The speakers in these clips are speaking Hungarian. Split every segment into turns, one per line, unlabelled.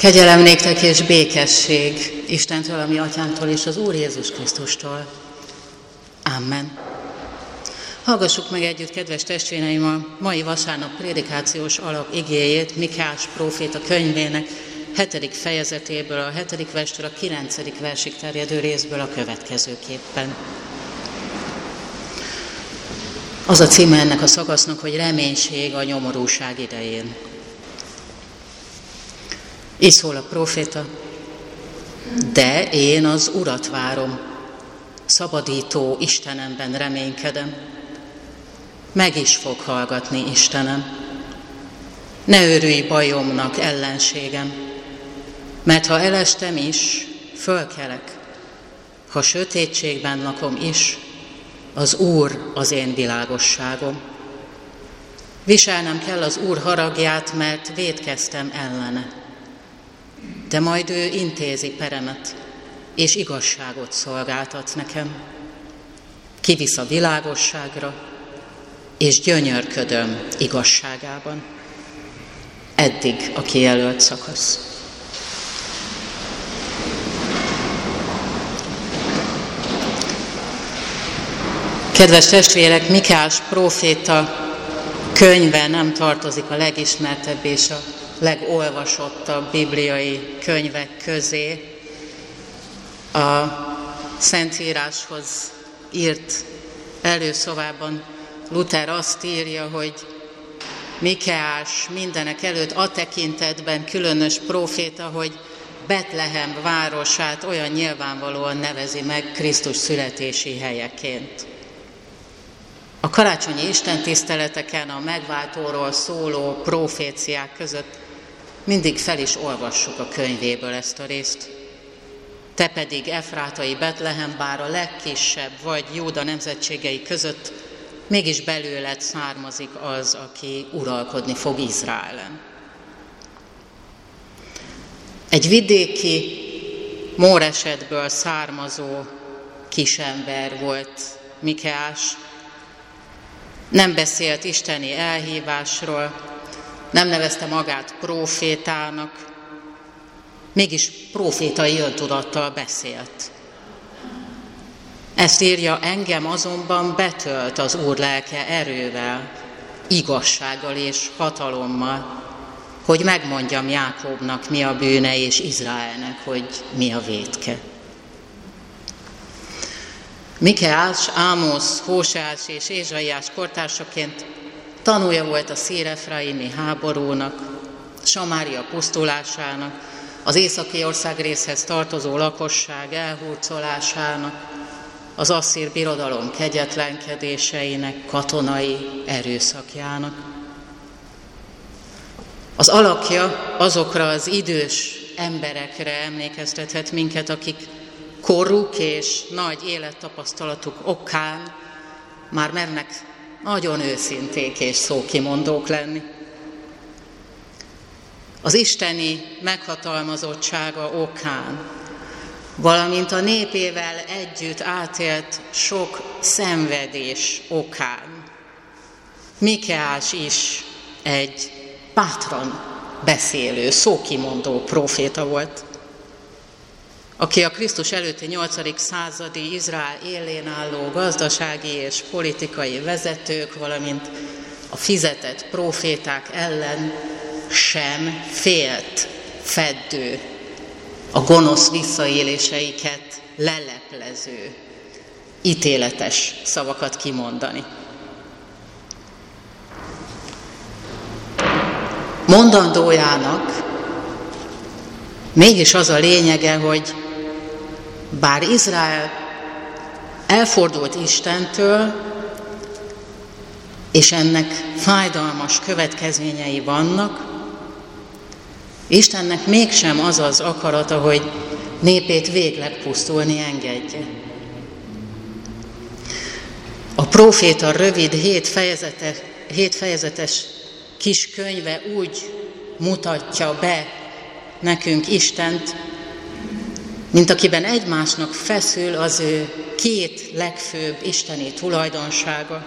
Kegyelem néktek és békesség Istentől, mi atyánktól és az Úr Jézus Krisztustól. Amen. Hallgassuk meg együtt, kedves testvéreim, a mai vasárnap prédikációs alap igéjét Mikás próféta könyvének hetedik fejezetéből, a hetedik verstől a kilencedik versig terjedő részből a következőképpen. Az a címe ennek a szakasznak, hogy reménység a nyomorúság idején. Így szól a proféta, de én az Urat várom, szabadító Istenemben reménykedem. Meg is fog hallgatni Istenem. Ne örülj bajomnak, ellenségem, mert ha elestem is, fölkelek. Ha sötétségben lakom is, az Úr az én világosságom. Viselnem kell az Úr haragját, mert védkeztem ellene de majd ő intézi peremet, és igazságot szolgáltat nekem. Kivisz a világosságra, és gyönyörködöm igazságában. Eddig a kijelölt szakasz. Kedves testvérek, Mikás próféta könyve nem tartozik a legismertebb és a legolvasottabb bibliai könyvek közé. A Szentíráshoz írt előszavában Luther azt írja, hogy Mikeás mindenek előtt a tekintetben különös proféta, hogy Betlehem városát olyan nyilvánvalóan nevezi meg Krisztus születési helyeként. A karácsonyi istentiszteleteken a megváltóról szóló proféciák között mindig fel is olvassuk a könyvéből ezt a részt. Te pedig Efrátai Betlehem, bár a legkisebb vagy Júda nemzetségei között, mégis belőled származik az, aki uralkodni fog Izraelen. Egy vidéki Móresetből származó kisember volt Mikeás, nem beszélt isteni elhívásról, nem nevezte magát profétának, mégis profétai öntudattal beszélt. Ezt írja, engem azonban betölt az Úr lelke erővel, igazsággal és hatalommal, hogy megmondjam Jákobnak, mi a bűne, és Izraelnek, hogy mi a vétke. Mikeás, Ámosz, Hósás és Ézsaiás kortársaként Tanulja volt a szírefraimi háborúnak, Samária pusztulásának, az északi ország részhez tartozó lakosság elhurcolásának, az asszír birodalom kegyetlenkedéseinek, katonai erőszakjának. Az alakja azokra az idős emberekre emlékeztethet minket, akik koruk és nagy élettapasztalatuk okán már mernek nagyon őszinték és szókimondók lenni. Az isteni meghatalmazottsága okán, valamint a népével együtt átélt sok szenvedés okán. Mikeás is egy bátran beszélő, szókimondó proféta volt aki a Krisztus előtti 8. századi Izrael élén álló gazdasági és politikai vezetők, valamint a fizetett proféták ellen sem félt feddő, a gonosz visszaéléseiket leleplező, ítéletes szavakat kimondani. Mondandójának mégis az a lényege, hogy bár Izrael elfordult Istentől, és ennek fájdalmas következményei vannak, Istennek mégsem az az akarata, hogy népét végleg pusztulni engedje. A proféta rövid, hét, fejezete, hét fejezetes kis könyve úgy mutatja be nekünk Istent, mint akiben egymásnak feszül az ő két legfőbb isteni tulajdonsága,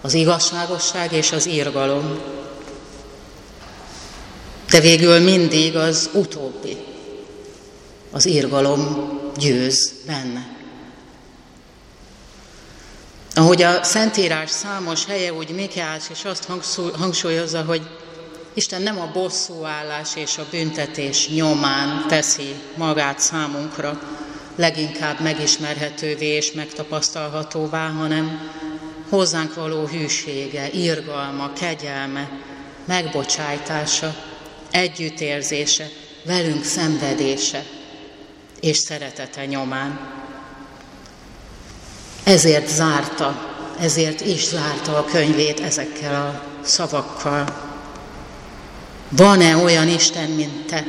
az igazságosság és az írgalom. De végül mindig az utóbbi, az irgalom győz benne. Ahogy a Szentírás számos helye, úgy Mikáás is azt hangsúlyozza, hogy Isten nem a bosszúállás és a büntetés nyomán teszi magát számunkra leginkább megismerhetővé és megtapasztalhatóvá, hanem hozzánk való hűsége, irgalma, kegyelme, megbocsájtása, együttérzése, velünk szenvedése és szeretete nyomán. Ezért zárta, ezért is zárta a könyvét ezekkel a szavakkal. Van-e olyan Isten, mint te,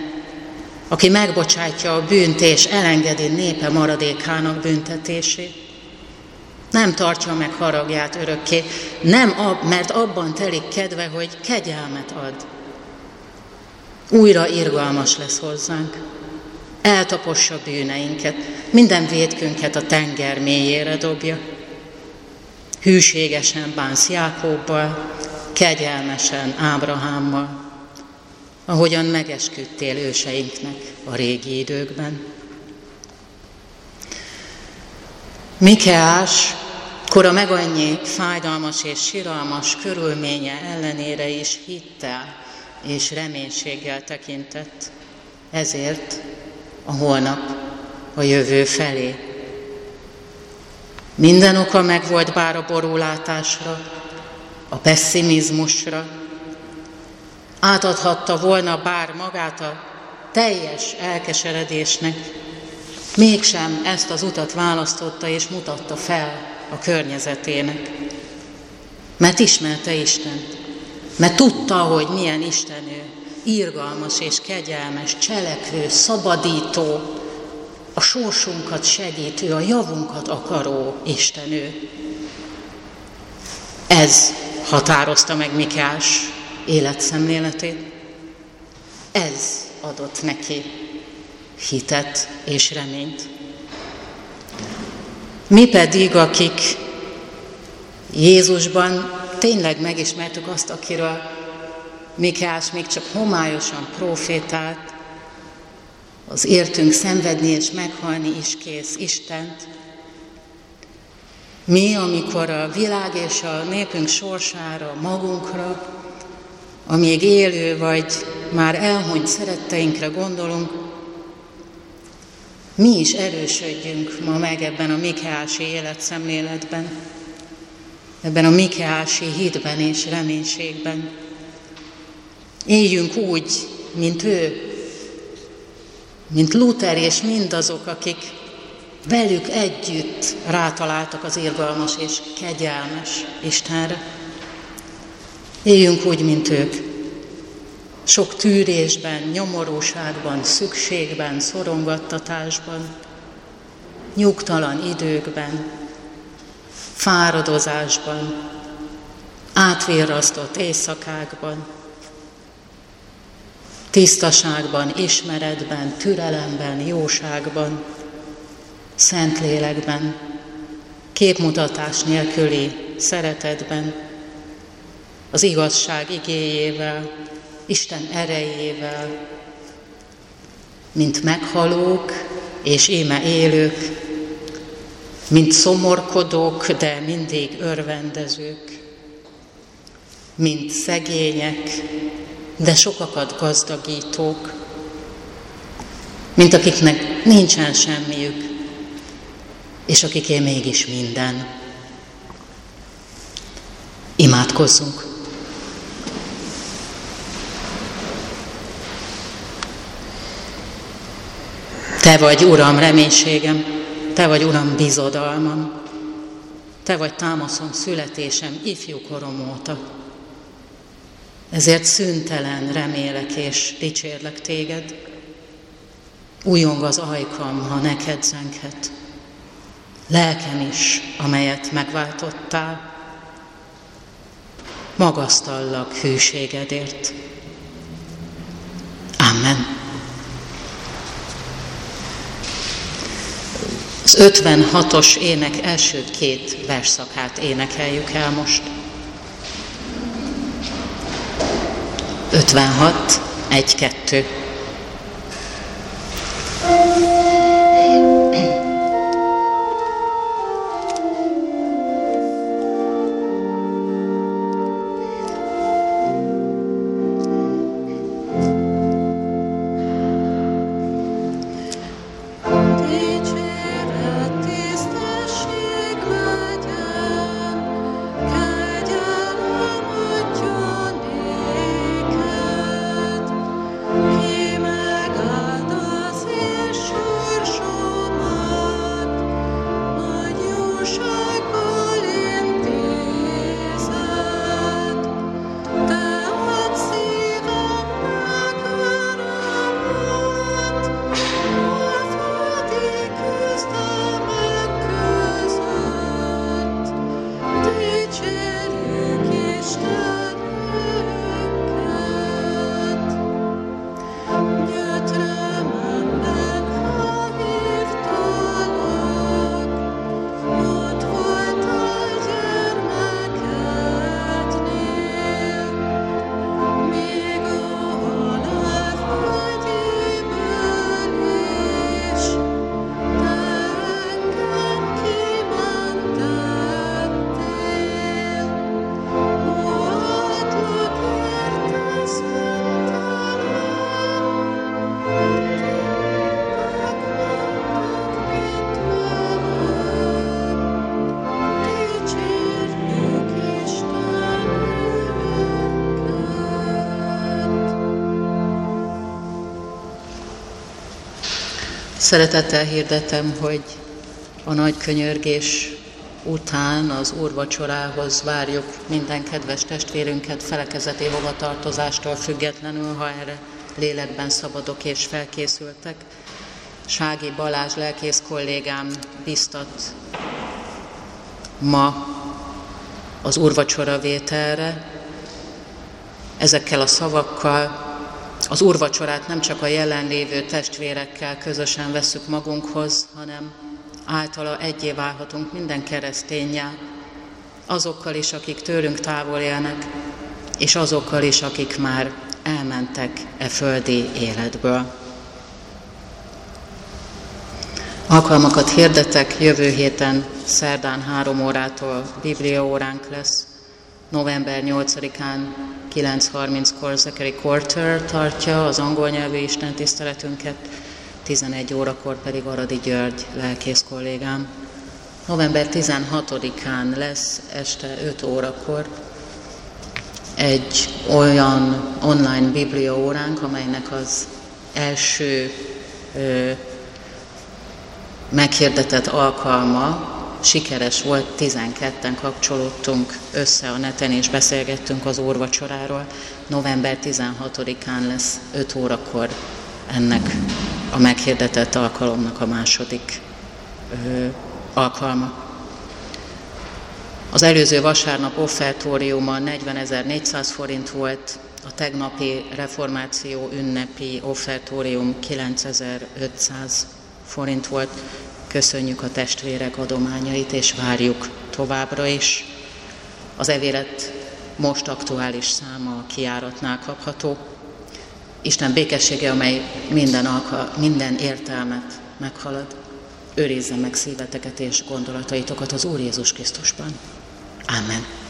aki megbocsátja a bűnt és elengedi népe maradékának büntetését? Nem tartja meg haragját örökké, nem ab, mert abban telik kedve, hogy kegyelmet ad. Újra irgalmas lesz hozzánk. Eltapossa bűneinket, minden védkünket a tenger mélyére dobja. Hűségesen bánsz Jákobbal, kegyelmesen Ábrahámmal ahogyan megesküdtél őseinknek a régi időkben. Mikeás kora meg annyi fájdalmas és siralmas körülménye ellenére is hittel és reménységgel tekintett, ezért a holnap a jövő felé. Minden oka megvolt bár a borulátásra, a pessimizmusra, átadhatta volna bár magát a teljes elkeseredésnek, mégsem ezt az utat választotta és mutatta fel a környezetének. Mert ismerte Istent, mert tudta, hogy milyen Isten ő, írgalmas és kegyelmes, cselekvő, szabadító, a sorsunkat segítő, a javunkat akaró Isten ő. Ez határozta meg Mikás életszemléletét. Ez adott neki hitet és reményt. Mi pedig, akik Jézusban tényleg megismertük azt, akiről Mikás még csak homályosan profétált, az értünk szenvedni és meghalni is kész Istent. Mi, amikor a világ és a népünk sorsára, magunkra, a még élő vagy már elhunyt szeretteinkre gondolunk, mi is erősödjünk ma meg ebben a Mikeási életszemléletben, ebben a Mikeási hitben és reménységben. Éljünk úgy, mint ő, mint Luther és mindazok, akik velük együtt rátaláltak az irgalmas és kegyelmes Istenre. Éljünk úgy, mint ők. Sok tűrésben, nyomorúságban, szükségben, szorongattatásban, nyugtalan időkben, fáradozásban, átvérrasztott éjszakákban, tisztaságban, ismeretben, türelemben, jóságban, szentlélekben, képmutatás nélküli szeretetben, az igazság igéjével, Isten erejével, mint meghalók és éme élők, mint szomorkodók, de mindig örvendezők, mint szegények, de sokakat gazdagítók, mint akiknek nincsen semmiük, és akiké mégis minden. Imádkozzunk! Te vagy, Uram, reménységem, Te vagy, Uram, bizodalmam, Te vagy támaszom születésem ifjú korom óta. Ezért szüntelen remélek és dicsérlek Téged. Újong az ajkam, ha neked zenghet. Lelkem is, amelyet megváltottál. Magasztallak hűségedért. Amen. 56-os ének első két verszakát énekeljük el most. 56. egy-kettő. Szeretettel hirdetem, hogy a nagy könyörgés után az úrvacsorához várjuk minden kedves testvérünket felekezeti hovatartozástól függetlenül, ha erre lélekben szabadok és felkészültek. Sági Balázs lelkész kollégám biztat ma az úrvacsora vételre. Ezekkel a szavakkal az úrvacsorát nem csak a jelenlévő testvérekkel közösen veszük magunkhoz, hanem általa egyé válhatunk minden keresztényjel, azokkal is, akik tőlünk távol élnek, és azokkal is, akik már elmentek e földi életből. Alkalmakat hirdetek, jövő héten szerdán három órától bibliaóránk lesz, november 8-án 9.30-kor Zachary Quarter tartja az angol nyelvű Isten tiszteletünket, 11 órakor pedig Aradi György lelkész kollégám. November 16-án lesz este 5 órakor egy olyan online bibliaóránk, amelynek az első ö, meghirdetett alkalma sikeres volt, 12-en kapcsolódtunk össze a neten és beszélgettünk az úrvacsoráról. November 16-án lesz 5 órakor ennek a meghirdetett alkalomnak a második ö, alkalma. Az előző vasárnap offertóriuma 40.400 forint volt, a tegnapi reformáció ünnepi offertórium 9500 forint volt. Köszönjük a testvérek adományait, és várjuk továbbra is. Az evélet most aktuális száma a kiáratnál kapható. Isten békessége, amely minden, alka, minden értelmet meghalad, őrizze meg szíveteket és gondolataitokat az Úr Jézus Krisztusban. Amen.